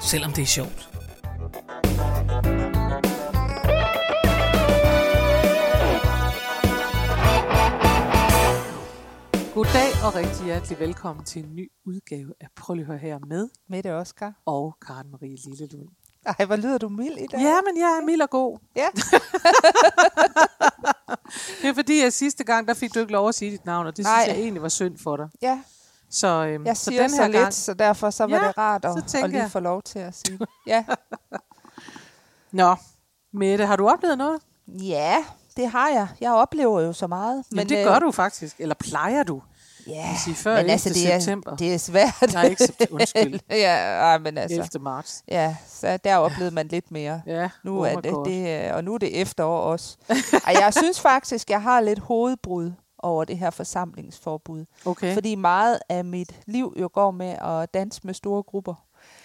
selvom det er sjovt. Goddag og rigtig hjertelig velkommen til en ny udgave af Prøv lige at høre her med Mette Oskar. og Karen Marie Lillelund. Ej, hvor lyder du mild i dag. Ja, men jeg er mild og god. ja. Det er fordi, at sidste gang, der fik du ikke lov at sige dit navn, og det Nej. synes jeg egentlig var synd for dig. ja. Så, øhm, Jeg så siger den så, her lidt, gang, så derfor så var Ja, det rart så at, at lige jeg. få lov til at sige. Ja. Nå, Mette, har du oplevet noget? ja, det har jeg. Jeg oplever jo så meget. Men Men det gør du faktisk, eller plejer du? Ja, vil sige, før men altså, 11. det er, september. det er svært. Nej, ikke sept- undskyld. ja, ej, men altså. 11. marts. Ja, så der oplevede man lidt mere. Ja, Nu oh er det, God. det, og nu er det efterår også. Ej, jeg synes faktisk, jeg har lidt hovedbrud over det her forsamlingsforbud. Okay, Fordi meget af mit liv jo går med at danse med store grupper.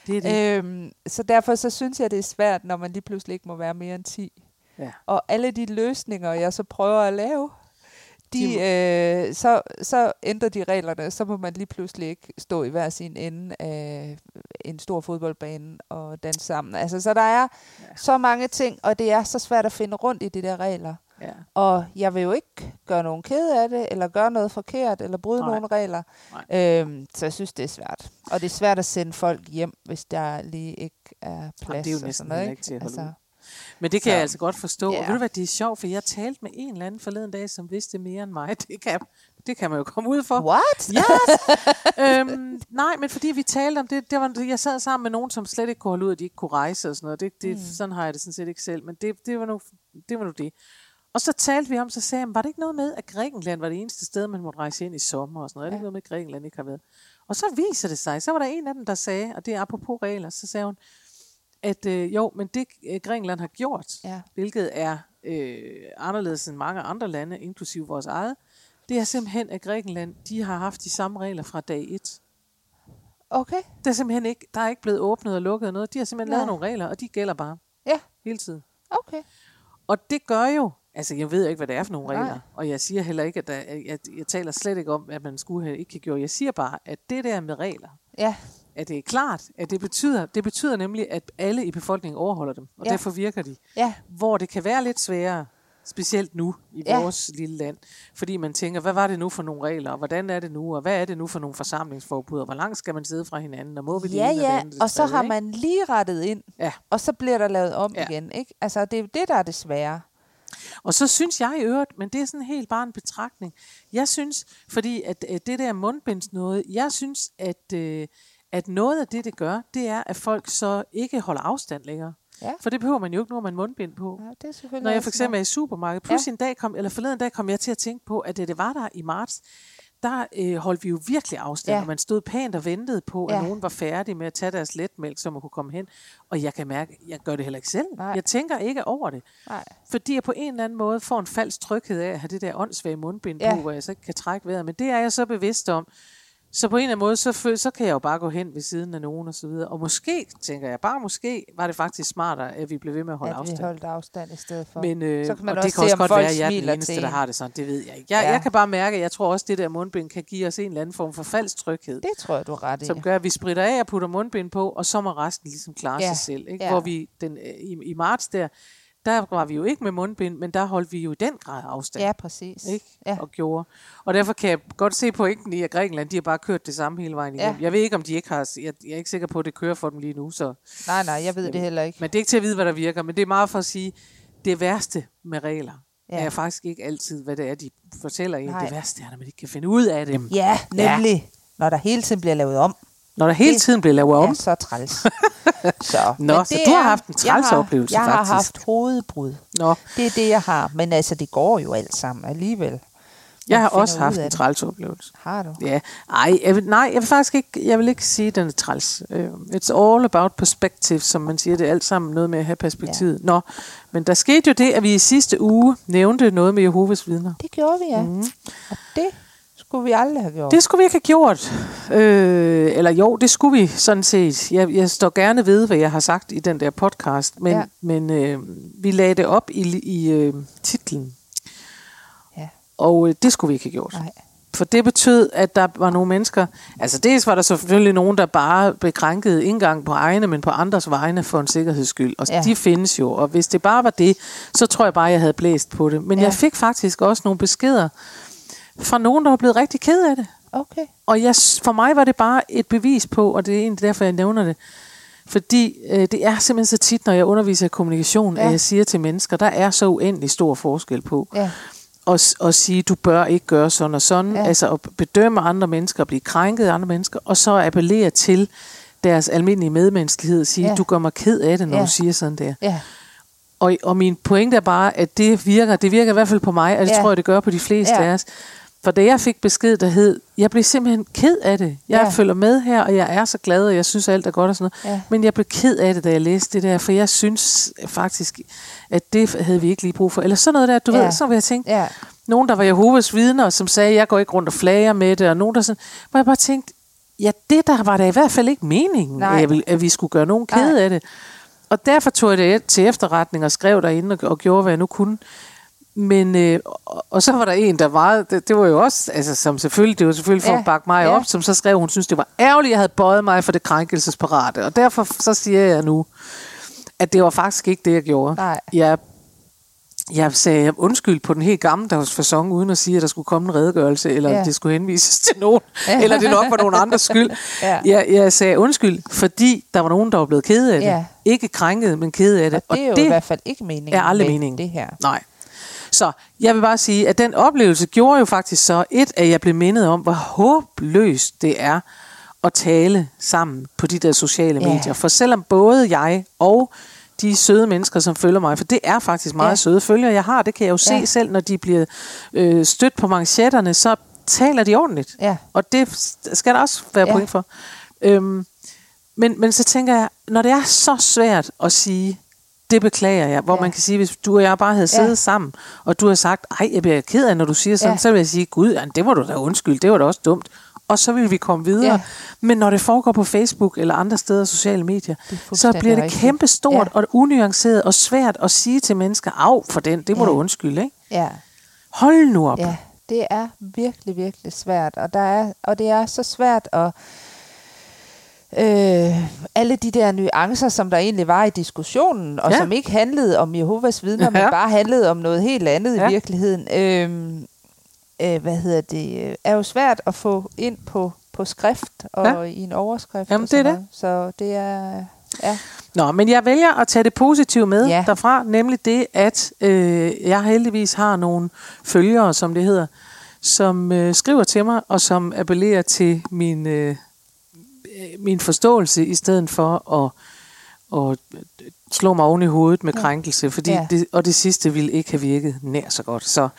det er det. Øhm, så derfor så synes jeg, det er svært, når man lige pludselig ikke må være mere end 10. Ja. Og alle de løsninger, jeg så prøver at lave, de, øh, så, så ændrer de reglerne. Så må man lige pludselig ikke stå i hver sin ende af en stor fodboldbane og danse sammen. Altså, så der er ja. så mange ting, og det er så svært at finde rundt i de der regler. Ja. Og jeg vil jo ikke gøre nogen ked af det, eller gøre noget forkert, eller bryde Nej. nogen regler. Øhm, så jeg synes, det er svært. Og det er svært at sende folk hjem, hvis der lige ikke er plads. det er jo næsten noget, ikke til at holde ud. altså, Men det kan Så- jeg altså godt forstå. Ja. Og ved du hvad, det er sjovt, for jeg talte med en eller anden forleden dag, som vidste mere end mig. Det kan, det kan man jo komme ud for. What? Ja, øhm, nej, men fordi vi talte om det, det var, jeg sad sammen med nogen, som slet ikke kunne holde ud, at de ikke kunne rejse og sådan noget. Det, det, mm. Sådan har jeg det sådan set ikke selv, men det, det, var nu, det var nu det. Og så talte vi om, så sagde jeg, var det ikke noget med, at Grækenland var det eneste sted, man måtte rejse ind i sommer og sådan noget? Er det ikke noget med, at Grækenland ikke har været? Og så viser det sig, så var der en af dem, der sagde, og det er apropos regler, så sagde hun, at øh, jo, men det øh, Grækenland har gjort, Ja. hvilket er øh, anderledes end mange andre lande, inklusive vores eget, det er simpelthen, at Grækenland, de har haft de samme regler fra dag 1. Okay. Der er simpelthen ikke, der er ikke blevet åbnet og lukket noget. De har simpelthen lavet Nej. nogle regler, og de gælder bare Ja. hele tiden. Okay. Og det gør jo, altså jeg ved jo ikke, hvad det er for nogle Nej. regler, og jeg siger heller ikke, at der, jeg, jeg, jeg taler slet ikke om, at man skulle have ikke gjort. Jeg siger bare, at det der med regler, Ja. at det er klart, at det betyder, det betyder nemlig, at alle i befolkningen overholder dem, og Ja. derfor virker de. Ja. Hvor det kan være lidt sværere, specielt nu i Ja. vores lille land, fordi man tænker, hvad var det nu for nogle regler, og hvordan er det nu, og hvad er det nu for nogle forsamlingsforbud, og hvor langt skal man sidde fra hinanden, og må vi det Ja, ene og det ja. Og så har ikke? man lige rettet ind, Ja. og så bliver der lavet om Ja. igen. Ikke? Altså, det er jo det, der er det svære. Og så synes jeg i øvrigt, men det er sådan helt bare en betragtning, jeg synes, fordi at, at det der mundbinds noget, jeg synes, at, øh, at noget af det, det gør, det er, at folk så ikke holder afstand længere. Ja. For det behøver man jo ikke har man mundbind på. Ja, det er selvfølgelig Når jeg for eksempel er i supermarkedet, pludselig Ja. en dag kom, eller forleden dag kom jeg til at tænke på, at det, det var der i marts, der øh, holdt vi jo virkelig afstand, Ja. og man stod pænt og ventede på, at Ja. nogen var færdige med at tage deres letmælk, så man kunne komme hen. Og jeg kan mærke, at jeg gør det heller ikke selv. Nej. Jeg tænker ikke over det. Nej. Fordi jeg på en eller anden måde får en falsk tryghed af at have det der åndssvage mundbind Ja. på, hvor jeg så ikke kan trække vejret. Men det er jeg så bevidst om. Så på en eller anden måde, så, så kan jeg jo bare gå hen ved siden af nogen og så videre. Og måske, tænker jeg, bare måske var det faktisk smartere, at vi blev ved med at holde At vi afstand. holdt afstand i stedet for. Men, øh, Så kan man og også det kan se, også om godt folk være, at jeg er den eneste, der har det sådan. Det ved jeg ikke. Jeg, Ja. jeg kan bare mærke, at jeg tror også, at det der mundbind kan give os en eller anden form for falsk tryghed. Det tror jeg, du er ret i. Som gør, at vi spritter af og putter mundbind på, og så må resten ligesom klare Ja. sig selv. Ikke? Ja. Hvor vi den, øh, i, i marts der, der var vi jo ikke med mundbind, men der holdt vi jo i den grad afstand. Ja, præcis. Ikke? Ja. Og gjorde. Og derfor kan jeg godt se pointen i, at Grækenland, de har bare kørt det samme hele vejen igennem. Ja. Jeg ved ikke, om de ikke har, jeg, jeg er ikke sikker på, at det kører for dem lige nu, så, Nej, nej, jeg ved Men- det heller ikke. men det er ikke til at vide, hvad der virker, men det er meget for at sige, det værste med regler, Ja. ja. er faktisk ikke altid, hvad det er, de fortæller en. Nej. Det værste er, når man ikke kan finde ud af dem. Ja, nemlig. Når der hele tiden bliver lavet om. Når der hele Det- tiden bliver lavet om. Ja, så træls. så, Nå, så du har er- haft en jeg træls har- oplevelse, Jeg har faktisk. haft hovedbrud. Nå, Det er det, jeg har. Men altså, det går jo alt sammen alligevel. Jeg har også haft af en træls oplevelse. Har du? Ja, ej, jeg vil, nej, jeg vil faktisk ikke, jeg vil ikke sige, at den er træls. Uh, it's all about perspective, som man siger. Det er alt sammen noget med at have perspektivet. Ja. Nå, men der skete jo det, at vi i sidste uge nævnte noget med Jehovas vidner. Det gjorde vi, ja. Mm. Og det skulle vi aldrig have gjort. Det skulle vi ikke have gjort. Øh, eller jo, det skulle vi sådan set. Jeg, jeg står gerne ved, hvad jeg har sagt i den der podcast, men, ja. Men øh, vi lagde det op i, i øh, titlen, Ja. og øh, det skulle vi ikke have gjort. Nej. For det betød, at der var nogle mennesker... Altså dels var der selvfølgelig nogen, der bare blev krænket ikke engang på egne, men på andres vegne for en sikkerheds skyld. Og ja. De findes jo. Og hvis det bare var det, så tror jeg bare, jeg havde blæst på det. Men. Ja. jeg fik faktisk også nogle beskeder fra nogen, der var blevet rigtig ked af det. Okay. Og jeg, for mig var det bare et bevis på, og det er egentlig derfor, jeg nævner det, fordi øh, det er simpelthen så tit, når jeg underviser i kommunikation, ja. At jeg siger til mennesker, der er så uendelig stor forskel på Ja. at, at sige, du bør ikke gøre sådan og sådan, ja. Altså at bedømme andre mennesker, at blive krænket af andre mennesker, og så appellere til deres almindelige medmenneskelighed og sige, ja. Du gør mig ked af det, når ja. Du siger sådan der. Ja. Og, og min pointe er bare, at det virker, det virker i hvert fald på mig, og det ja. Tror jeg, det gør på de fleste. Ja. af os. For da jeg fik besked, der hed, jeg blev simpelthen ked af det. Jeg ja. Følger med her, og jeg er så glad, og jeg synes, alt er godt og sådan noget. Ja. Men jeg blev ked af det, da jeg læste det der, for jeg synes faktisk, at det havde vi ikke lige brug for. Eller sådan noget der, du ja. Ved, så vil jeg tænke, Ja. nogen, der var Jehovas vidner, som sagde, jeg går ikke rundt og flager med det, og nogen, der sådan, hvor jeg bare tænkte, ja, det der var da i hvert fald ikke meningen, Nej. at, vi skulle gøre nogen ked Nej. af det. Og derfor tog jeg det til efterretning og skrev derinde og, og gjorde, hvad jeg nu kunne. Men, øh, og, og så var der en, der var, det, det var jo også, altså som selvfølgelig, det var selvfølgelig for Ja, at bakke mig ja. op, som så skrev, hun synes, det var ærgerligt, at jeg havde bøjet mig for det krænkelsesparate. Og derfor så siger jeg nu, at det var faktisk ikke det, jeg gjorde. Nej. Jeg, jeg sagde undskyld på den helt gammeldags fasong, uden at sige, at der skulle komme en redegørelse, eller ja. Det skulle henvises til nogen, ja. Eller det nok var nogen andres skyld. Ja. jeg, jeg sagde undskyld, fordi der var nogen, der var blevet ked af det. Ja. Ikke krænket, men ked af det. Og det er jo i hvert fald ikke meningen er aldrig med meningen. det her. Nej. Så jeg vil bare sige, at den oplevelse gjorde jo faktisk så, et, at jeg blev mindet om, hvor håbløst det er at tale sammen på de der sociale Ja. medier. For selvom både jeg og de søde mennesker, som følger mig, for det er faktisk meget. Ja. søde følgere, jeg har, det kan jeg jo se Ja. selv, når de bliver øh, stødt på manchetterne, så taler de ordentligt. Ja. Og det skal der også være Ja. point for. Øhm, men, men så tænker jeg, når det er så svært at sige, det beklager jeg, hvor ja. Man kan sige, hvis du og jeg bare havde siddet Ja. sammen, og du har sagt, ej, jeg bliver ked af, når du siger sådan, ja. Så vil jeg sige, gud, det må du da undskylde, det var da også dumt. Og så vil vi komme videre. Ja. Men når det foregår på Facebook eller andre steder, sociale medier, er så bliver det rigtigt. kæmpe stort Ja. og unuanceret og svært at sige til mennesker, af for den, det må Ja. du undskylde, ikke? Ja. Hold nu op. Ja, det er virkelig, virkelig svært. Og, der er, og det er så svært at... Øh, alle de der nuancer, som der egentlig var i diskussionen, og Ja. som ikke handlede om Jehovas vidner, ja. Men bare handlede om noget helt andet Ja. i virkeligheden, øh, øh, hvad hedder det, øh, er jo svært at få ind på, på skrift og Ja. i en overskrift. Jamen, og det er det. Så det er... Ja. Nå, men jeg vælger at tage det positive med. Ja. derfra, nemlig det, at øh, jeg heldigvis har nogle følgere, som det hedder, som øh, skriver til mig, og som appellerer til min, øh, min forståelse, i stedet for at, at slå mig oven i hovedet med krænkelse, fordi. Ja. det, og det sidste ville ikke have virket nær så godt. Så,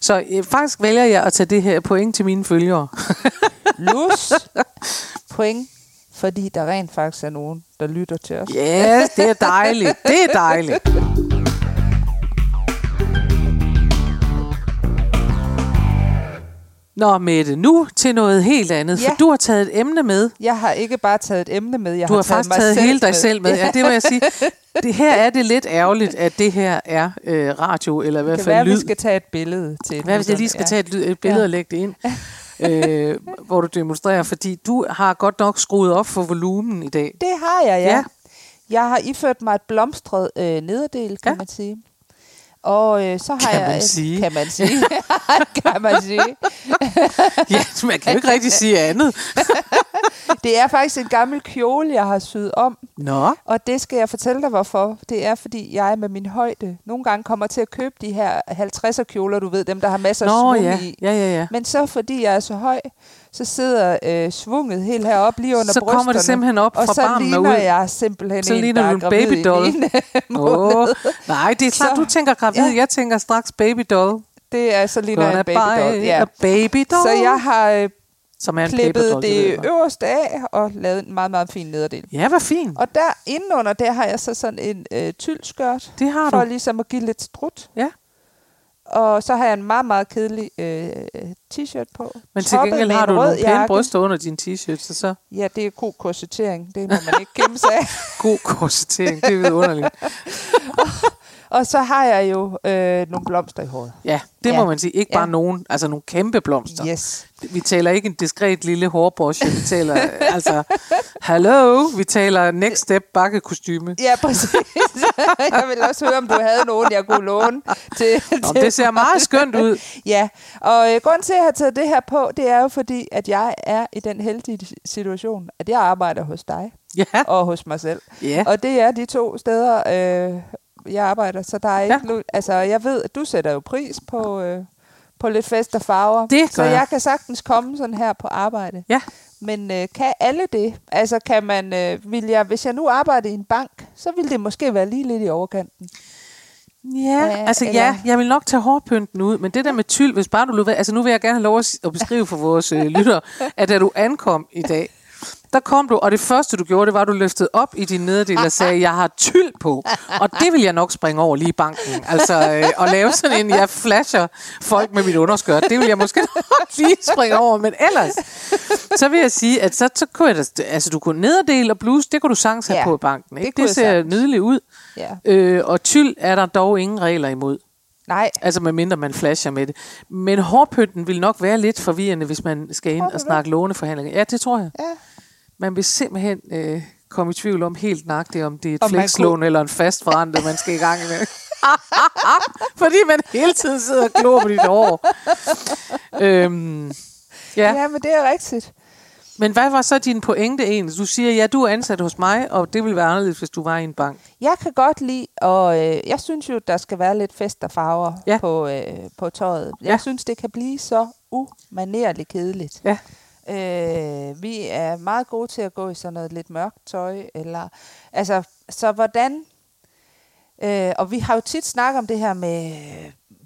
så øh, faktisk vælger jeg at tage det her point til mine følgere. Lus point, fordi der rent faktisk er nogen, der lytter til os. Ja, yes, det er dejligt. Det er dejligt. Nå, Mette, nu til noget helt andet, ja. for Ja. du har taget et emne med. Jeg har ikke bare taget et emne med, jeg Du har, har taget faktisk mig taget selv hele dig med. selv med. Ja, det må jeg sige. Det her er det lidt ærgerligt, at det her er øh, radio, eller i hvert Det kan fald være, lyd. vi skal tage et billede til Hvad hvis jeg lige skal tage et, lyd- et billede Ja. og lægge det ind, øh, hvor du demonstrerer, fordi du har godt nok skruet op for volumen i dag. Det har jeg, ja. Ja. ja. Jeg har iført mig et blomstret øh, nederdel, kan Ja. ja. man sige. Og øh, så har Kan jeg... man et- sige. Kan man sige. kan man sige. Ja, man kan jo ikke rigtig sige andet. Det er faktisk en gammel kjole, jeg har syet om. Nå, Og det skal jeg fortælle dig, hvorfor. Det er, fordi jeg med min højde nogle gange kommer til at købe de her 50'er kjoler, du ved, dem der har masser af Nå svung ja. i. ja, ja, ja. Men så fordi jeg er så høj, så sidder øh, svunget helt heroppe lige under Så brysterne. kommer det simpelthen op og fra så barmen og ligner ud. jeg simpelthen Så en, ligner der du en ene Åh, måned. nej, det er klart, Så- du tænker gravid. Ja. Jeg tænker straks babydoll. Det er så ligner en babydoll. buy Ja. a baby doll. Så jeg har øh, som er en klippet ved det jeg. øverste af og lavet en meget, meget fin nederdel. Ja, hvor fint. Og der indenunder, der har jeg så sådan en øh, tyldskørt, Det har for du. ligesom at give lidt strut. Ja. Og så har jeg en meget, meget kedelig øh, t-shirt på. Men til gengæld har du nogle pæne jakke. bryster under din t-shirt, så så Ja, det er god korsettering. Det må man ikke gemme sig af. god korsetering. Det er vidunderligt. Og så har jeg jo øh, nogle blomster i håret. Ja, det Ja. må man sige. Ikke bare Ja. nogen, altså nogle kæmpe blomster. Yes. Vi taler ikke en diskret lille hårbrosje. Vi taler, altså, hallo, vi taler next step bakkekostyme. Ja, præcis. jeg vil også høre, om du havde nogen, jeg kunne låne til. Nå, til det ser meget skønt ud. Ja, og øh, grunden til, at jeg har taget det her på, det er jo fordi, at jeg er i den heldige situation, at jeg arbejder hos dig Ja, og hos mig selv. ja. Og det er de to steder, øh, jeg arbejder, så der er ikke... Ja. Altså, jeg ved, at du sætter jo pris på, øh, på lidt fest og farver. Det så jeg jeg. kan sagtens komme sådan her på arbejde. Ja. Men øh, kan alle det? Altså, kan man... Øh, vil jeg, hvis jeg nu arbejder i en bank, så vil det måske være lige lidt i overkanten. Ja, Ja, altså eller- ja, jeg vil nok tage hårpynten ud, men det der med tyld, hvis bare du være, altså nu vil jeg gerne have lov at, beskrive for vores øh, lyttere, at da du ankom i dag, der kom du, og det første du gjorde, det var, at du løftede op i din nederdel og sagde, jeg har tyld på. Og det vil jeg nok springe over lige i banken. Altså, øh, og lave sådan en, jeg flasher folk med mit underskørt. Det vil jeg måske nok lige springe over. Men ellers, så vil jeg sige, at så, så kunne jeg da, altså du kunne nederdel og bluse, det kunne du sagtens have Ja, på i banken. det Ikke? Det, jeg ser sagtens. nydeligt ud. Ja. Øh, og tyld er der dog ingen regler imod. Nej, Altså medmindre man flasher med det. Men hårpynten vil nok være lidt forvirrende, hvis man skal ind og snakke låneforhandlinger. Ja, det tror jeg. ja. Man vil simpelthen øh, komme i tvivl om helt nøjagtigt, om det er et Om flekslån eller en fast forrentet, man skal i gang med. Fordi man hele tiden sidder og glor på dit hår. øhm, ja, ja, men det er rigtigt. Men hvad var så din pointe egentlig? Du siger, ja, du er ansat hos mig, og det ville være anderledes, hvis du var i en bank. Jeg kan godt lide, og øh, jeg synes jo, der skal være lidt fest og farver Ja. på, øh, på tøjet. Jeg Ja. synes, det kan blive så umanerligt kedeligt. Ja. Øh, vi er meget gode til at gå i sådan noget lidt mørkt tøj. Eller, altså, så hvordan... Øh, og vi har jo tit snakket om det her med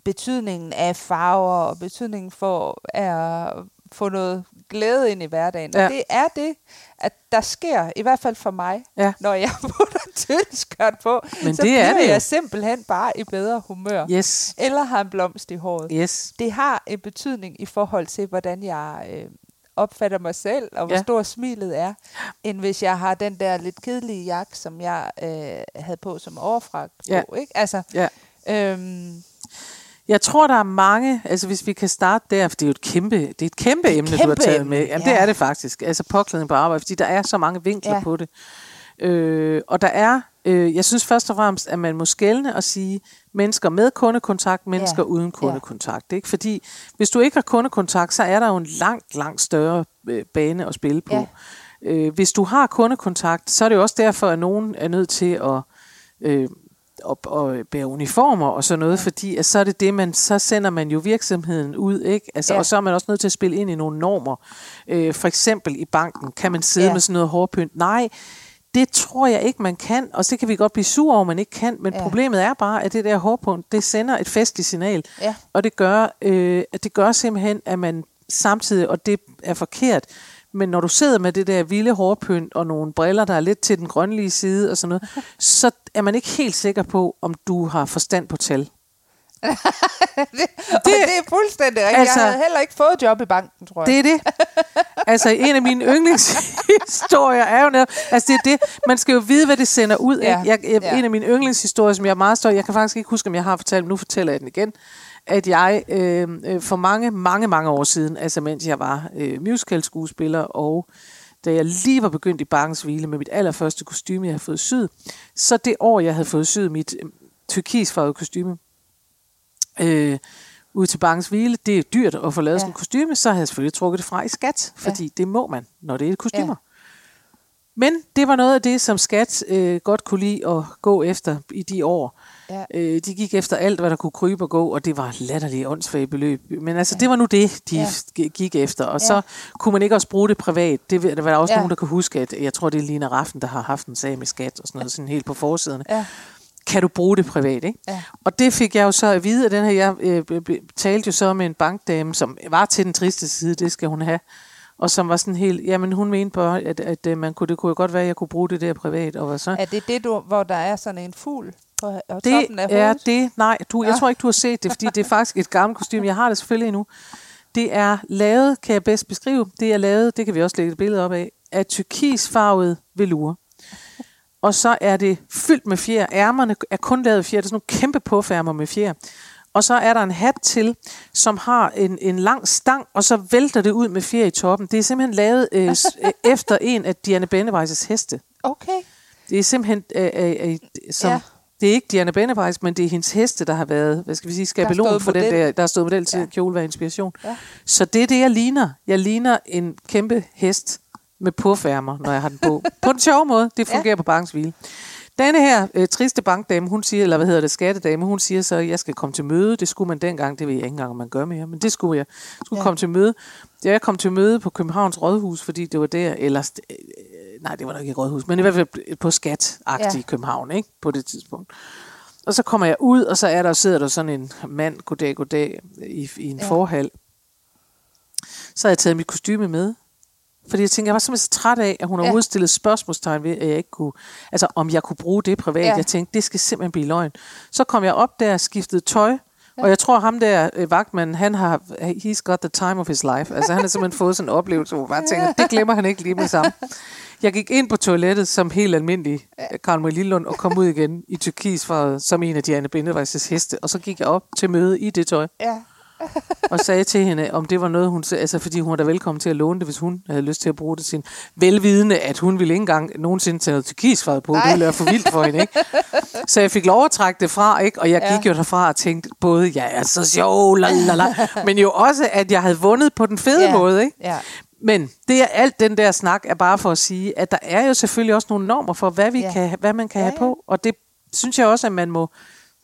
betydningen af farver, og betydningen for at få noget glæde ind i hverdagen. Ja. Og det er det, at der sker, i hvert fald for mig, Ja. når jeg putter tyldskørt på, Men så det er bliver det jo. jeg simpelthen bare i bedre humør. Yes, Eller har en blomst i håret. yes. Det har en betydning i forhold til, hvordan jeg øh, opfatter mig selv, og hvor Ja. stor smilet er, end hvis jeg har den der lidt kedelige jakke, som jeg øh, havde på som overfrak. Ja. Ikke? Altså, Ja. øhm, Jeg tror, der er mange, altså hvis vi kan starte der, for det er jo et kæmpe, det er et kæmpe emne, du har kæmpe taget med. Jamen, ja. det er det faktisk. Altså påklædning på arbejde, fordi der er så mange vinkler Ja. ja. på det. Øh, og der er, øh, jeg synes først og fremmest, at man må skælne og sige, mennesker med kundekontakt, mennesker Ja. uden kundekontakt. Ikke? Fordi hvis du ikke har kundekontakt, så er der jo en langt, langt større øh, bane at spille på. Ja. Øh, hvis du har kundekontakt, så er det jo også derfor, at nogen er nødt til at øh, og, og bære uniformer og sådan noget, fordi at så er det det, man, så sender man jo virksomheden ud, ikke? Altså, Ja. Og så er man også nødt til at spille ind i nogle normer. Øh, for eksempel i banken, kan man sidde Ja. med sådan noget hårpynt? Nej, det tror jeg ikke, man kan, og så kan vi godt blive sure over, man ikke kan, men Ja. ja. problemet er bare, at det der hårpynt, det sender et festligt signal, Ja. og det gør, øh, at det gør simpelthen, at man samtidig, og det er forkert, men når du sidder med det der vilde hårpynt og nogle briller, der er lidt til den grønlige side og sådan noget, så er man ikke helt sikker på, om du har forstand på tal. det, og det er fuldstændig rigtigt. Altså, jeg havde heller ikke fået job i banken, tror jeg. Det er det. Altså, en af mine yndlingshistorier er jo netop, altså det er det, man skal jo vide, hvad det sender ud. Ja, Ikke? Jeg, jeg, ja. En af mine yndlingshistorier, som jeg er meget stolt, jeg kan faktisk ikke huske, om jeg har fortalt, men nu fortæller jeg den igen, at jeg øh, øh, for mange, mange, mange år siden, altså mens jeg var øh, musical-skuespiller, og da jeg lige var begyndt i Bankens Hvile med mit allerførste kostume, jeg havde fået syet, så det år, jeg havde fået syet mit øh, turkisfarvede kostume, øh, ud til Bankens Hvile, det er dyrt at få lavet Ja. sådan en kostume, så havde jeg selvfølgelig trukket det fra i skat, fordi ja. det må man, når det er et kostymer. Ja. Men det var noget af det, som skat øh, godt kunne lide at gå efter i de år. Ja. Øh, de gik efter alt, hvad der kunne krybe og gå, og det var latterlige åndssvage beløb. Men altså, ja. det var nu det, de Ja. gik efter. Og Ja. så kunne man ikke også bruge det privat. Det der var der også Ja. nogen, der kunne huske, at jeg tror, det er Lina Raffen, der har haft en sag med skat og sådan noget, sådan helt på forsiden. Ja. kan du bruge det privat, ikke? Ja. Og det fik jeg jo så at vide, at den her, jeg øh, talte jo så med en bankdame, som var til den triste side, det skal hun have, og som var sådan helt, jamen hun mente bare, at, at, at man kunne, det kunne jo godt være, at jeg kunne bruge det der privat, og hvad så? Er det det, du, hvor der er sådan en fugl på og Det toppen af er hovedet? det, nej, du, jeg Nå. tror ikke, du har set det, fordi det er faktisk et gammelt kostume. Jeg har det selvfølgelig endnu. Det er lavet, kan jeg bedst beskrive, det er lavet, det kan vi også lægge et billede op af, af turkisfarvet velure. Og så er det fyldt med fjer. Ærmerne er kun lavet af fjer. Det er sådan nogle kæmpe påfærmer med fjer. Og så er der en hat til, som har en, en lang stang, og så vælter det ud med fjer i toppen. Det er simpelthen lavet øh, øh, efter en af Diana Benneweis' heste. Okay. Det er simpelthen, øh, øh, øh, som, Ja. Det er ikke Diana Benneweis, men det er hendes heste, der har været, hvad skal vi sige, skabelon for den der, der har stået model til Ja. kjole være inspiration. Ja. Så det er det, jeg ligner. Jeg ligner en kæmpe hest med påfærmer, når jeg har den på. på den sjove måde. Det fungerer ja. på bankens hvile. Denne her øh, triste bankdame, hun siger, eller hvad hedder det, skattedame, hun siger så, at jeg skal komme til møde. Det skulle man dengang, det ved jeg ikke engang, om man gør mere, men det skulle jeg. Jeg skulle Ja. komme til møde. Jeg kom til møde på Københavns Rådhus, fordi det var der, eller, nej, det var nok ikke Rådhus, men i hvert fald på skat-agtig Ja. ja. København, ikke? På det tidspunkt. Og så kommer jeg ud, og så er der, sidder der sådan en mand, goddag, goddag, i, i en Ja. forhal. Så har jeg taget mit kostyme med. Fordi jeg tænkte, jeg var simpelthen så træt af, at hun har Ja. udstillet spørgsmålstegn ved, at jeg ikke kunne, altså om jeg kunne bruge det privat. Ja. Jeg tænkte, det skal simpelthen blive løgn. Så kom jeg op der, skiftede tøj, ja. og jeg tror ham der, øh, vagtmanden, han har, he's got the time of his life. Altså han har simpelthen fået sådan en oplevelse, hvor jeg bare tænker, det glemmer han ikke lige med sammen. Jeg gik ind på toilettet som helt almindelig øh, Karl Marie Lillund, og kom ud igen i turkisfarvet som en af Diana Bindevejs heste. Og så gik jeg op til møde i det tøj Ja og sagde til hende, om det var noget, hun altså fordi hun var da velkommen til at låne det, hvis hun havde lyst til at bruge det sin velvidende, at hun ville ikke engang nogensinde tage noget turkisfarvet på. Nej. Det ville være for vildt for hende, ikke? Så jeg fik lov at trække det fra, ikke? Og jeg Ja. gik jo derfra og tænkte både, jeg er så sjov, lalala, men jo også, at jeg havde vundet på den fede Ja. måde, ikke? Ja. Men det er alt den der snak er bare for at sige, at der er jo selvfølgelig også nogle normer for, hvad, vi Ja. ja. kan, hvad man kan Ja, ja, ja. have på. Og det synes jeg også, at man må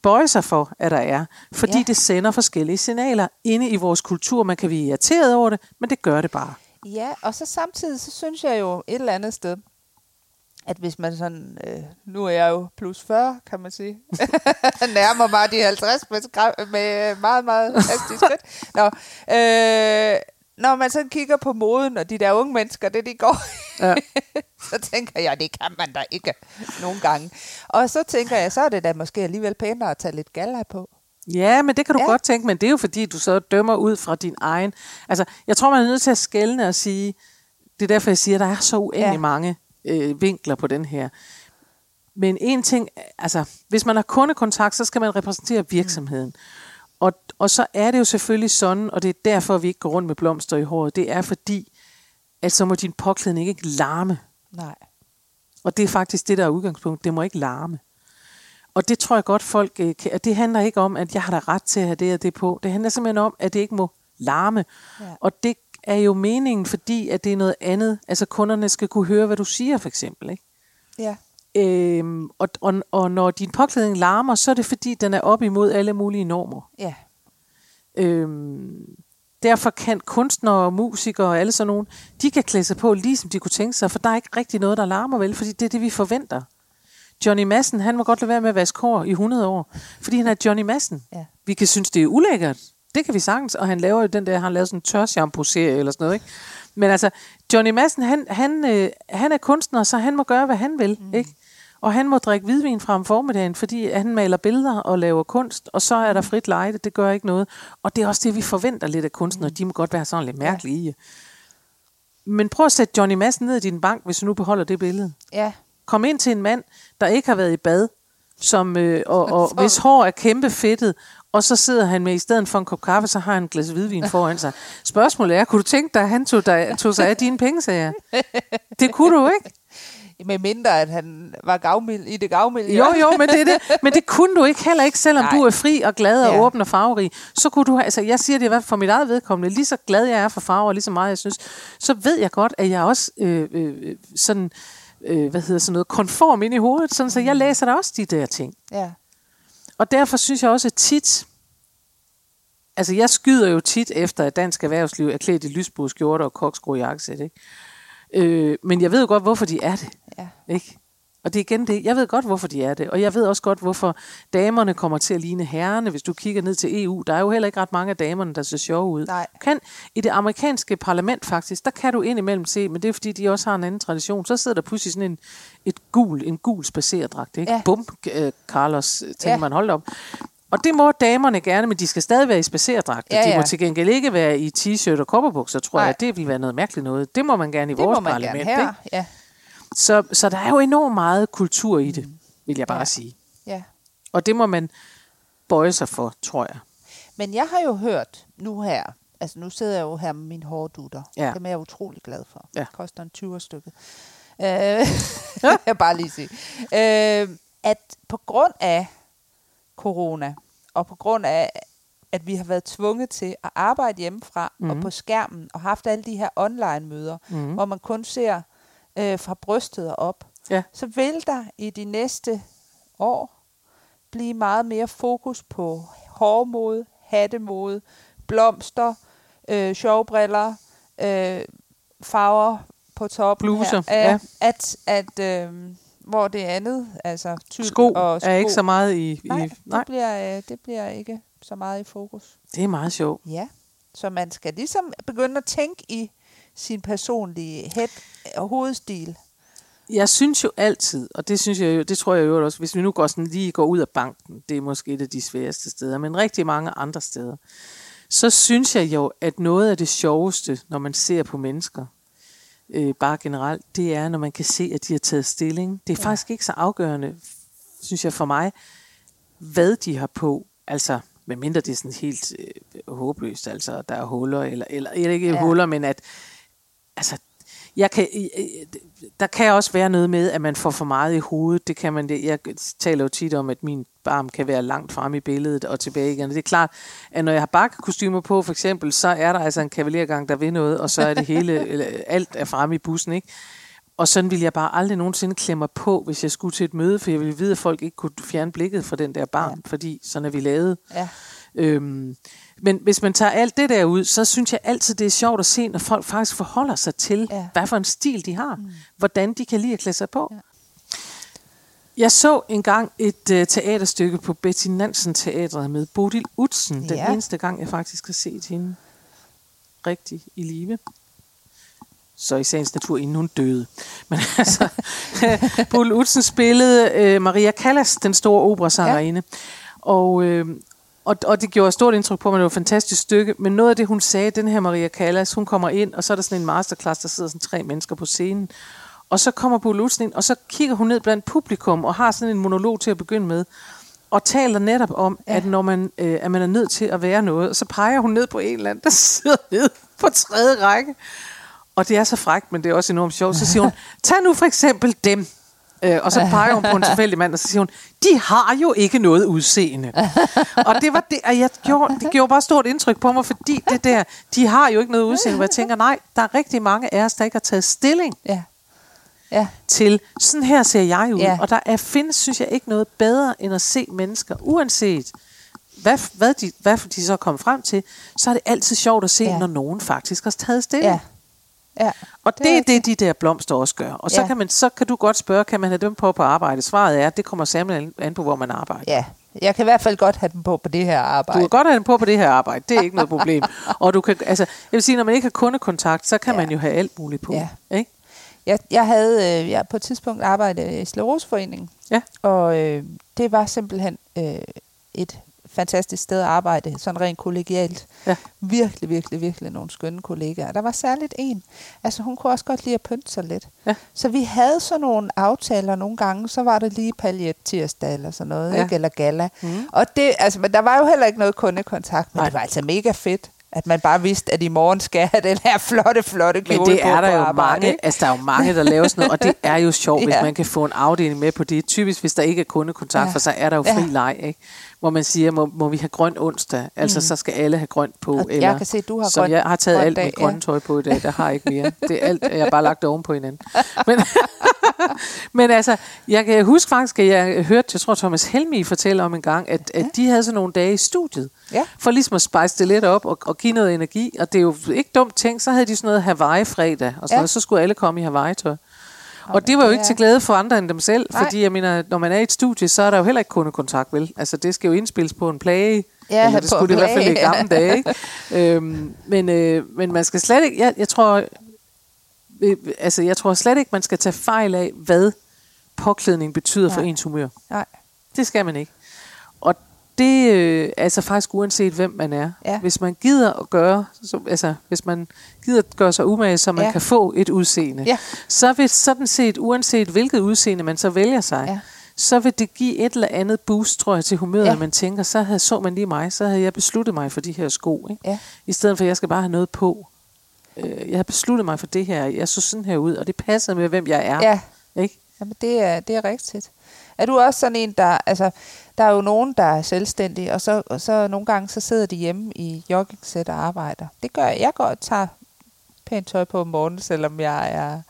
bøje sig for, at der er. Fordi Ja. det sender forskellige signaler inde i vores kultur. Man kan blive irriteret over det, men det gør det bare. Ja, og så samtidig, så synes jeg jo et eller andet sted, at hvis man sådan, øh, nu er jeg jo plus 40, kan man sige, nærmer mig de 50 med, med meget, meget hastige skridt. Nå, øh, når man så kigger på moden, og de der unge mennesker, det de går Ja. så tænker jeg, det kan man da ikke nogle gange. Og så tænker jeg, så er det da måske alligevel pænere at tage lidt gala på. Ja, men det kan du Ja. godt tænke, men det er jo fordi, du så dømmer ud fra din egen... Altså, jeg tror, man er nødt til at skælne og sige... Det er derfor, jeg siger, at der er så uendelig Ja. mange øh, vinkler på den her. Men en ting, altså, hvis man har kundekontakt, så skal man repræsentere virksomheden. Og, og så er det jo selvfølgelig sådan, og det er derfor, vi ikke går rundt med blomster i håret, det er fordi, at så må din påklædning ikke larme. Nej. Og det er faktisk det, der er udgangspunkt. Det må ikke larme. Og det tror jeg godt, folk øh, kan. Og det handler ikke om, at jeg har da ret til at have det og det på. Det handler simpelthen om, at det ikke må larme. Ja. Og det er jo meningen, fordi at det er noget andet. Altså kunderne skal kunne høre, hvad du siger, for eksempel. Ikke? Ja. Øhm, og, og, og når din påklædning larmer, så er det fordi, den er op imod alle mulige normer. Ja. Øhm, derfor kan kunstnere og musikere og alle sådan nogen, de kan klæde sig på, ligesom de kunne tænke sig, for der er ikke rigtig noget, der larmer vel, fordi det er det, vi forventer. Johnny Madsen, han må godt lade være med at vaske hår i 100 år, fordi han er Johnny Madsen. Ja. Vi kan synes, det er ulækkert. Det kan vi sagtens, og han laver jo den der, han laver sådan en tør shampoo serie eller sådan noget, ikke? Men altså, Johnny Madsen, han, han, øh, han er kunstner, så han må gøre, hvad han vil, mm. ikke? Og han må drikke hvidvin fra om formiddagen, fordi han maler billeder og laver kunst, og så er der frit lejde, det gør ikke noget. Og det er også det, vi forventer lidt af kunstnere. De må godt være sådan lidt mærkelige i. Men prøv at sætte Johnny Madsen ned i din bank, hvis du nu beholder det billede. Ja. Kom ind til en mand, der ikke har været i bad, som, øh, og, og hvis hår er kæmpe fedtet, og så sidder han med, i stedet for en kop kaffe, så har han et glas hvidvin foran sig. Spørgsmålet er, kunne du tænke dig, at han tog, dig, tog sig af dine penge, sagde jeg. Det kunne du ikke. Med mindre, at han var gavmild i det gavmilde. Jo, jo, men det, det, men det kunne du ikke heller ikke, selvom Nej. Du er fri og glad og Ja. åben og farverig. Så kunne du, altså jeg siger det i hvert fald for mit eget vedkommende, lige så glad jeg er for farver, lige så meget jeg synes, så ved jeg godt, at jeg også øh, øh, sådan, øh, hvad hedder sådan noget, konform ind i hovedet, sådan, så jeg læser da også de der ting. Ja. Og derfor synes jeg også, at tit, altså jeg skyder jo tit efter, at dansk erhvervsliv er klædt i lysbrug skjorter og koksgrå jakkesæt, ikke? Øh, men jeg ved jo godt, hvorfor de er det. Ja. Ikke? Og det er igen det. Jeg ved godt, hvorfor de er det. Og jeg ved også godt, hvorfor damerne kommer til at ligne herrerne. Hvis du kigger ned til EU, der er jo heller ikke ret mange af damerne, der ser sjove ud. Nej. Kan, I det amerikanske parlament faktisk, der kan du indimellem se, men det er fordi, de også har en anden tradition. Så sidder der pludselig sådan en, et gul, en gul spacerdragt. Ikke? Ja. Bum, øh, Carlos, tænker Ja. man, hold op. Og det må damerne gerne, men de skal stadig være i spacerdragter. Ja, De ja. må til gengæld ikke være i t-shirt og kopperbukser, tror Nej. jeg. Det vil være noget mærkeligt noget. Det må man gerne i Det vores parlament. gerne her. ikke? Ja, Så, så der er jo enormt meget kultur i det, vil jeg bare Ja. sige. ja. Og det må man bøje sig for, tror jeg. Men jeg har jo hørt nu her, altså nu sidder jeg jo her med mine hårdutter. Ja. Dem er jeg utrolig glad for. Ja. Det koster en 20 stykket. Øh, jeg bare lige sige. Øh, at på grund af corona, og på grund af, at vi har været tvunget til at arbejde hjemmefra mm. og Mhm. på skærmen, og haft alle de her online-møder, mm. Hvor man kun ser øh, fra brystet og op, Ja. så vil der i de næste år blive meget mere fokus på hårmode, hattemode, blomster, øh, sjovbriller, øh, farver på toppen Bluser, her. ja. At, at øh, hvor det andet, altså tyld Sko, og sko, er ikke så meget i... nej, i det, bliver, øh, det bliver ikke så meget i fokus. det er meget sjovt. Ja, så man skal ligesom begynde at tænke i sin personlige head og hovedstil. Jeg synes jo altid, og det synes jeg jo, det tror jeg jo også, hvis vi nu går sådan lige går ud af banken, det er måske et af de sværeste steder, men rigtig mange andre steder, så synes jeg jo, at noget af det sjoveste, når man ser på mennesker, øh, bare generelt, det er, når man kan se, at de har taget stilling. Det er ja. faktisk ikke så afgørende, synes jeg for mig, hvad de har på. Altså, medmindre det er sådan helt øh, håbløst, altså der er huller, eller, eller, eller ikke Ja. huller, men at, jeg kan, der kan også være noget med, at man får for meget i hovedet. Det kan man, det- jeg taler jo tit om, at min barm kan være langt frem i billedet og tilbage igen. Det er klart, at når jeg har bakkekostymer på, for eksempel, så er der altså en kavalergang, der vil noget, og så er det hele, alt er fremme i bussen, ikke? Og sådan ville jeg bare aldrig nogensinde klemme mig på, hvis jeg skulle til et møde, for jeg ville vide, at folk ikke kunne fjerne blikket fra den der barn, ja. fordi sådan er vi lavet. Ja. Øhm, men hvis man tager alt det der ud, så synes jeg altid, det er sjovt at se, når folk faktisk forholder sig til, Ja. hvad for en stil de har. Mm. Hvordan de kan lide at klæde sig på. Ja. Jeg så engang et uh, teaterstykke på Betty Nansen Teatret med Bodil Utsen. Den Ja. eneste gang, jeg faktisk har set hende rigtig i live. Så i sagens natur, inden hun døde. Men altså, Bodil Utsen spillede uh, Maria Callas, den store operasangerinde. Ja. Og, øh, og, og det gjorde et stort indtryk på mig, det var et fantastisk stykke. Men noget af det, hun sagde, den her Maria Callas, hun kommer ind, og så er der sådan en masterclass, der sidder sådan tre mennesker på scenen. Og så kommer Bo Lutsen ind, og så kigger hun ned blandt publikum, og har sådan en monolog til at begynde med. Og taler netop om, ja. at når man, øh, at man er nødt til at være noget, og så peger hun ned på en eller anden, der sidder nede på tredje række. Og det er så frækt, men det er også enormt sjovt. Så siger hun, tag nu for eksempel dem. Øh, og så peger hun på en tilfældig mand, og så siger hun, de har jo ikke noget udseende. og det var det, og jeg gjorde, det gjorde bare stort indtryk på mig, fordi det der, de har jo ikke noget udseende. Hvor jeg tænker, nej, der er rigtig mange af os, der ikke har taget stilling Ja. Ja. til, sådan her ser jeg ud. Ja. Og der er, findes, synes jeg, ikke noget bedre, end at se mennesker, uanset hvad, hvad, de, hvad de så kommet frem til, så er det altid sjovt at se, ja. når nogen faktisk har taget stilling. Ja. Ja. Og Det det, er det de der blomster også gør. Og så, Ja. kan man, så kan du godt spørge, kan man have dem på på arbejde? Svaret er, at det kommer simpelthen an på, hvor man arbejder. Ja. Jeg kan i hvert fald godt have dem på på det her Du arbejde. kan godt have dem på på det her arbejde. Det er ikke noget problem. Og du kan, altså, jeg vil sige, når man ikke har kundekontakt, så kan Ja. man jo have alt muligt på. Ja. Ikke? Jeg, jeg havde øh, jeg på et tidspunkt arbejdet i Skleroseforeningen, Ja. og øh, det var simpelthen øh, et fantastisk sted at arbejde, sådan rent kollegialt. Ja. Virkelig, virkelig, virkelig nogle skønne kollegaer. Der var særligt en, altså hun kunne også godt lide at pynte sig lidt. Ja. Så vi havde sådan nogle aftaler nogle gange, så var det lige paljet tirsdag eller sådan noget, Ja. ikke? eller gala. Mm. Og det, altså, men der var jo heller ikke noget kundekontakt, men Nej. det var altså mega fedt, at man bare vidste, at i morgen skal jeg have den her flotte, flotte kjole Men det er på der jo arbejde, mange, ikke? altså der er jo mange, der laver sådan noget, og det er jo sjovt, hvis Ja. man kan få en afdeling med på det. Typisk, hvis der ikke er kundekontakt, Ja. for så er der jo fri Ja. leg, ikke? Hvor man siger, må, må vi have grøn onsdag? Altså, så skal alle have grønt på. Mm. Og jeg eller, kan se, du har så grøn- jeg har taget alt dag, mit grønne ja. tøj på i dag. Der har ikke mere. Det er alt, jeg har bare lagt oven på hinanden. Men, men altså, jeg kan huske faktisk, at jeg hørte, jeg tror Thomas Helmi fortælle om en gang, at, at de havde sådan nogle dage i studiet, Ja. for ligesom at spice det lidt op og, og give noget energi. Og det er jo ikke dumt ting, så havde de sådan noget Hawaii-fredag, og sådan Ja. noget, så skulle alle komme i Hawaii-tøj. Og det var jo ikke til glæde for andre end dem selv, Nej. fordi jeg mener, når man er i et studie, så er der jo heller ikke kundekontakt, vel? Altså, det skal jo indspilles på en plage, Ja, eller det skulle det i hvert fald i gamle dage, ikke? øhm, men, øh, men man skal slet ikke, jeg, jeg tror, øh, altså, jeg tror slet ikke, man skal tage fejl af, hvad påklædning betyder for Nej. ens humør. Nej. Det skal man ikke. Og det øh, altså faktisk uanset hvem man er. Ja. Hvis man gider at gøre, så, altså hvis man gider at gøre sig umage, så man Ja. kan få et udseende, Ja. så vil sådan set, uanset hvilket udseende man så vælger sig, Ja. så vil det give et eller andet boost, tror jeg, til humøret, Ja. at man tænker, så havde, så man lige mig, så havde jeg besluttet mig for de her sko. Ikke? Ja. I stedet for, at jeg skal bare have noget på. Øh, jeg har besluttet mig for det her. Jeg så sådan her ud, og det passer med, hvem jeg er. Ja, Ikke? Jamen, det er, det er rigtigt. Er du også sådan en, der... Altså, der er jo nogen, der er selvstændige, og så, og så nogle gange, så sidder de hjemme i joggingsæt og arbejder. Det gør jeg. Jeg går og tager pænt tøj på om morgenen, selvom jeg er,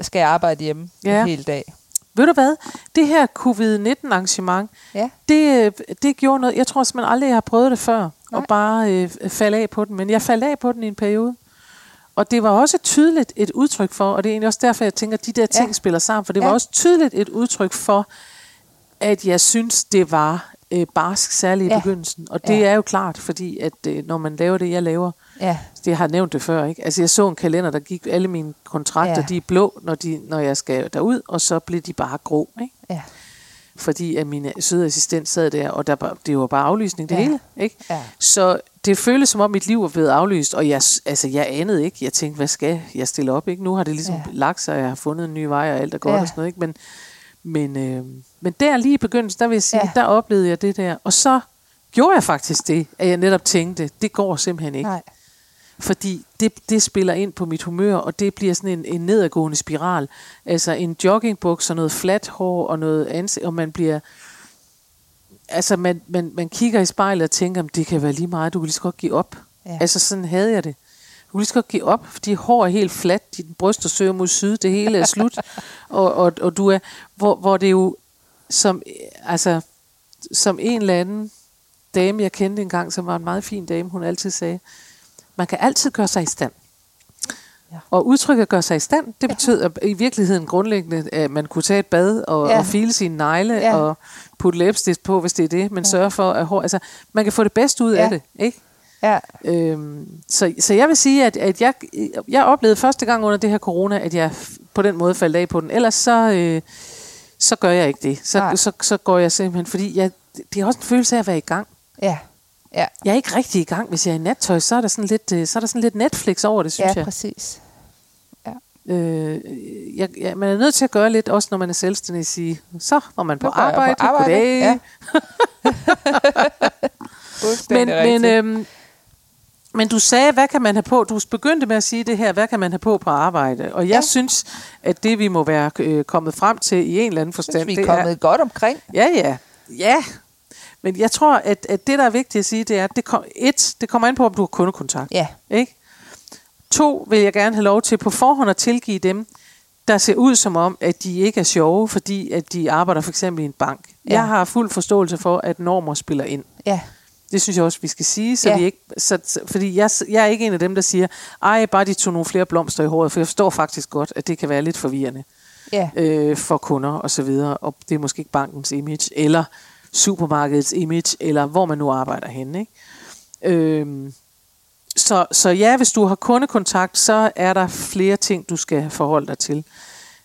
skal arbejde hjemme Ja. en hel dag. Ved du hvad? Det her covid-19-arrangement, Ja, det, øh, det gjorde noget. Jeg tror simpelthen aldrig, jeg har prøvet det før. Nej. Og bare øh, falde af på den. Men jeg faldt af på den i en periode. Og det var også tydeligt et udtryk for, og det er egentlig også derfor, jeg tænker, at de der ting Ja. spiller sammen. For det var Ja. også tydeligt et udtryk for, at jeg synes, det var øh, barsk, særligt i Ja. begyndelsen. Og det Ja. er jo klart, fordi at øh, når man laver det, jeg laver, ja, det jeg har nævnt det før, ikke? Altså jeg så en kalender, der gik, alle mine kontrakter, Ja. de er blå, når, de, når jeg skal derud, og så blev de bare grå, ikke? ja, fordi at min søde assistent sad der, og der, var- det var bare aflysning det Ja. hele. Ikke? ja. Så det føltes som om mit liv var blevet aflyst, og jeg, altså, jeg anede ikke. Jeg tænkte, hvad skal jeg stille op? Ikke? Nu har det ligesom Ja. lagt sig, og jeg har fundet en ny vej, og alt er godt Ja. og sådan noget. Ikke? Men, men, øh, men der lige i begyndelsen, der vil jeg sige, ja. der oplevede jeg det der. Og så gjorde jeg faktisk det, at jeg netop tænkte, det går simpelthen ikke. Nej. Fordi det, det spiller ind på mit humør, og det bliver sådan en, en nedadgående spiral. Altså en joggingbuks og noget fladt hår og noget ansigt, og man bliver... Altså man, man, man kigger i spejlet og tænker, det kan være lige meget, du kan lige så godt give op. Ja. Altså sådan havde jeg det. Du kan lige så godt give op, fordi hår er helt fladt, dit bryster søger mod syd, det hele er slut. og, og, og du er, hvor, hvor det jo som, altså, som en eller anden dame, jeg kendte engang, som var en meget fin dame, hun altid sagde, man kan altid gøre sig i stand. Ja. Og udtrykket gøre sig i stand, det betyder i virkeligheden grundlæggende, at man kunne tage et bad og, Ja. ja. og file sine negle Ja. ja. og putte læbestift på, hvis det er det, men ja. sørge for at hår, altså man kan få det bedste ud Ja. af det, ikke? Ja, Øhm, så, så jeg vil sige, at, at jeg, jeg oplevede første gang under det her corona, at jeg på den måde faldt af på den. Ellers så, øh, så gør jeg ikke det. Så, så, så går jeg simpelthen, fordi jeg, det er også en følelse af at være i gang. ja, ja. Jeg er ikke rigtig i gang, hvis jeg er i nattøj, så er der sådan lidt, øh, så er der sådan lidt Netflix over det, synes Ja, jeg. præcis. Øh, jeg, jeg. Man er nødt til at gøre lidt, også når man er selvstændig, sige, så var man på jeg på arbejde, arbejde, goddag. ja. men, men, øhm, men du sagde, hvad kan man have på? Du begyndte med at sige det her, hvad kan man have på på arbejde? Og jeg Ja. ja. synes, at det vi må være øh, kommet frem til i en eller anden synes, forstand, vi er det kommet godt omkring. Ja, ja. Ja. Men jeg tror, at, at det, der er vigtigt at sige, det er, at det, kom, et, det kommer an på, om du har kundekontakt. Ja, Ikke? To, vil jeg gerne have lov til på forhånd at tilgive dem, der ser ud som om, at de ikke er sjove, fordi at de arbejder for eksempel i en bank. Ja. Jeg har fuld forståelse for, at normer spiller ind. ja, Det synes jeg også, vi skal sige, så Ja. vi ikke, så, så, fordi jeg, jeg er ikke en af dem, der siger, ej, bare de tog nogle flere blomster i håret, for jeg forstår faktisk godt, at det kan være lidt forvirrende ja, øh, for kunder og så videre, og det er måske ikke bankens image, eller supermarkedets image, eller hvor man nu arbejder henne. Ikke? Øhm, så, så ja, hvis du har kundekontakt, så er der flere ting, du skal forholde dig til.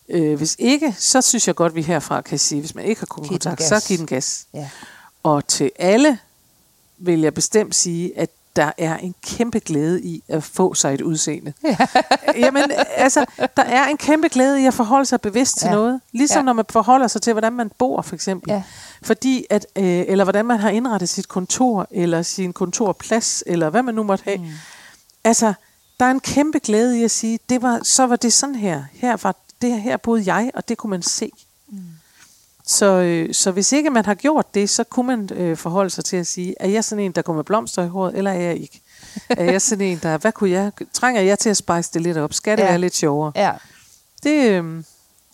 Øh, hvis ikke, så synes jeg godt, vi herfra kan sige, hvis man ikke har kundekontakt, så giv den gas. ja. Og til alle vil jeg bestemt sige, at der er en kæmpe glæde i at få sig et udseende. Ja. Jamen, altså, der er en kæmpe glæde i at forholde sig bevidst til Ja. noget. Ligesom ja. når man forholder sig til, hvordan man bor, for eksempel. Ja. Fordi at, øh, eller hvordan man har indrettet sit kontor, eller sin kontorplads, eller hvad man nu måtte have. Mm. Altså, der er en kæmpe glæde i at sige, det var, så var det sådan her. Her var det her, her boede jeg, og det kunne man se. Så, øh, så hvis ikke man har gjort det, så kunne man øh, forholde sig til at sige, er jeg sådan en, der går med blomster i håret, eller er jeg ikke? er jeg sådan en, der, hvad kunne jeg, trænger jeg til at spice det lidt op? Skal det ja. være lidt sjovere? ja. Det, øh,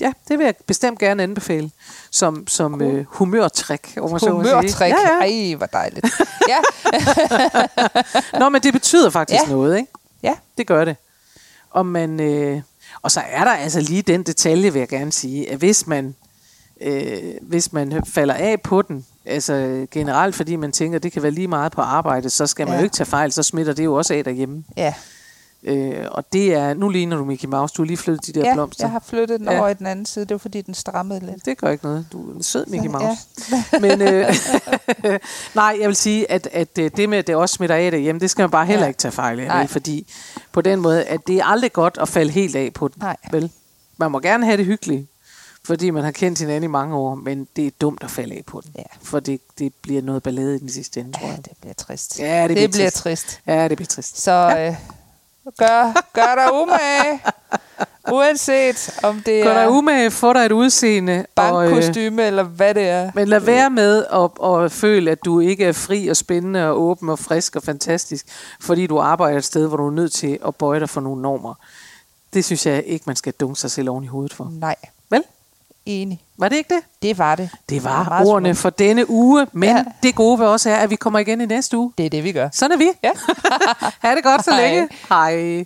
ja, det vil jeg bestemt gerne anbefale som, som øh, humørtræk. om så. Humørtræk. Ja, ja. Ej, hvor dejligt. Ja, Nå, men det betyder faktisk Ja. noget, ikke? ja, Det gør det. Og man, øh, Og så er der altså lige den detalje, vil jeg gerne sige, at hvis man, øh, hvis man falder af på den, altså generelt fordi man tænker, at det kan være lige meget på arbejde, så skal man Ja. jo ikke tage fejl, så smitter det jo også af derhjemme. Ja, Øh, og det er, nu ligner du Mickey Mouse, du har lige flyttet de der ja blomster. jeg har flyttet den Ja. over i den anden side. Det var fordi, den strammede lidt. Det gør ikke noget. Du er en sød Mickey Mouse. Men øh, nej, jeg vil sige, at, at øh, det med, at det også smitter af derhjemme, det skal man bare heller Ja. ikke tage fejl af. Nej. Fordi på den måde, at det er aldrig godt at falde helt af på den. Nej. Vel? Man må gerne have det hyggeligt, fordi man har kendt hinanden i mange år, men det er dumt at falde af på den. Ja. For det, det bliver noget ballade i den sidste ende, tror Ja, jeg. det bliver trist. Ja, det det bliver bliver trist. trist. Ja, det bliver trist. Så øh, gør, gør dig umage, uanset om det Gør dig er umage, få dig et udseende. og, øh, bankkostyme eller hvad det er. Men lad være med at, at føle, at du ikke er fri og spændende og åben og frisk og fantastisk, fordi du arbejder et sted, hvor du er nødt til at bøje dig for nogle normer. Det synes jeg ikke, man skal dunke sig selv oven i hovedet for. Nej, Vel? Enig. Var det ikke det? Det var det. Det var meget ordene smukt. for denne uge, men ja. Det gode ved også er, at vi kommer igen i næste uge. Det er det, vi gør. Sådan er vi. Ja. ha' det godt så Hej. længe. Hej.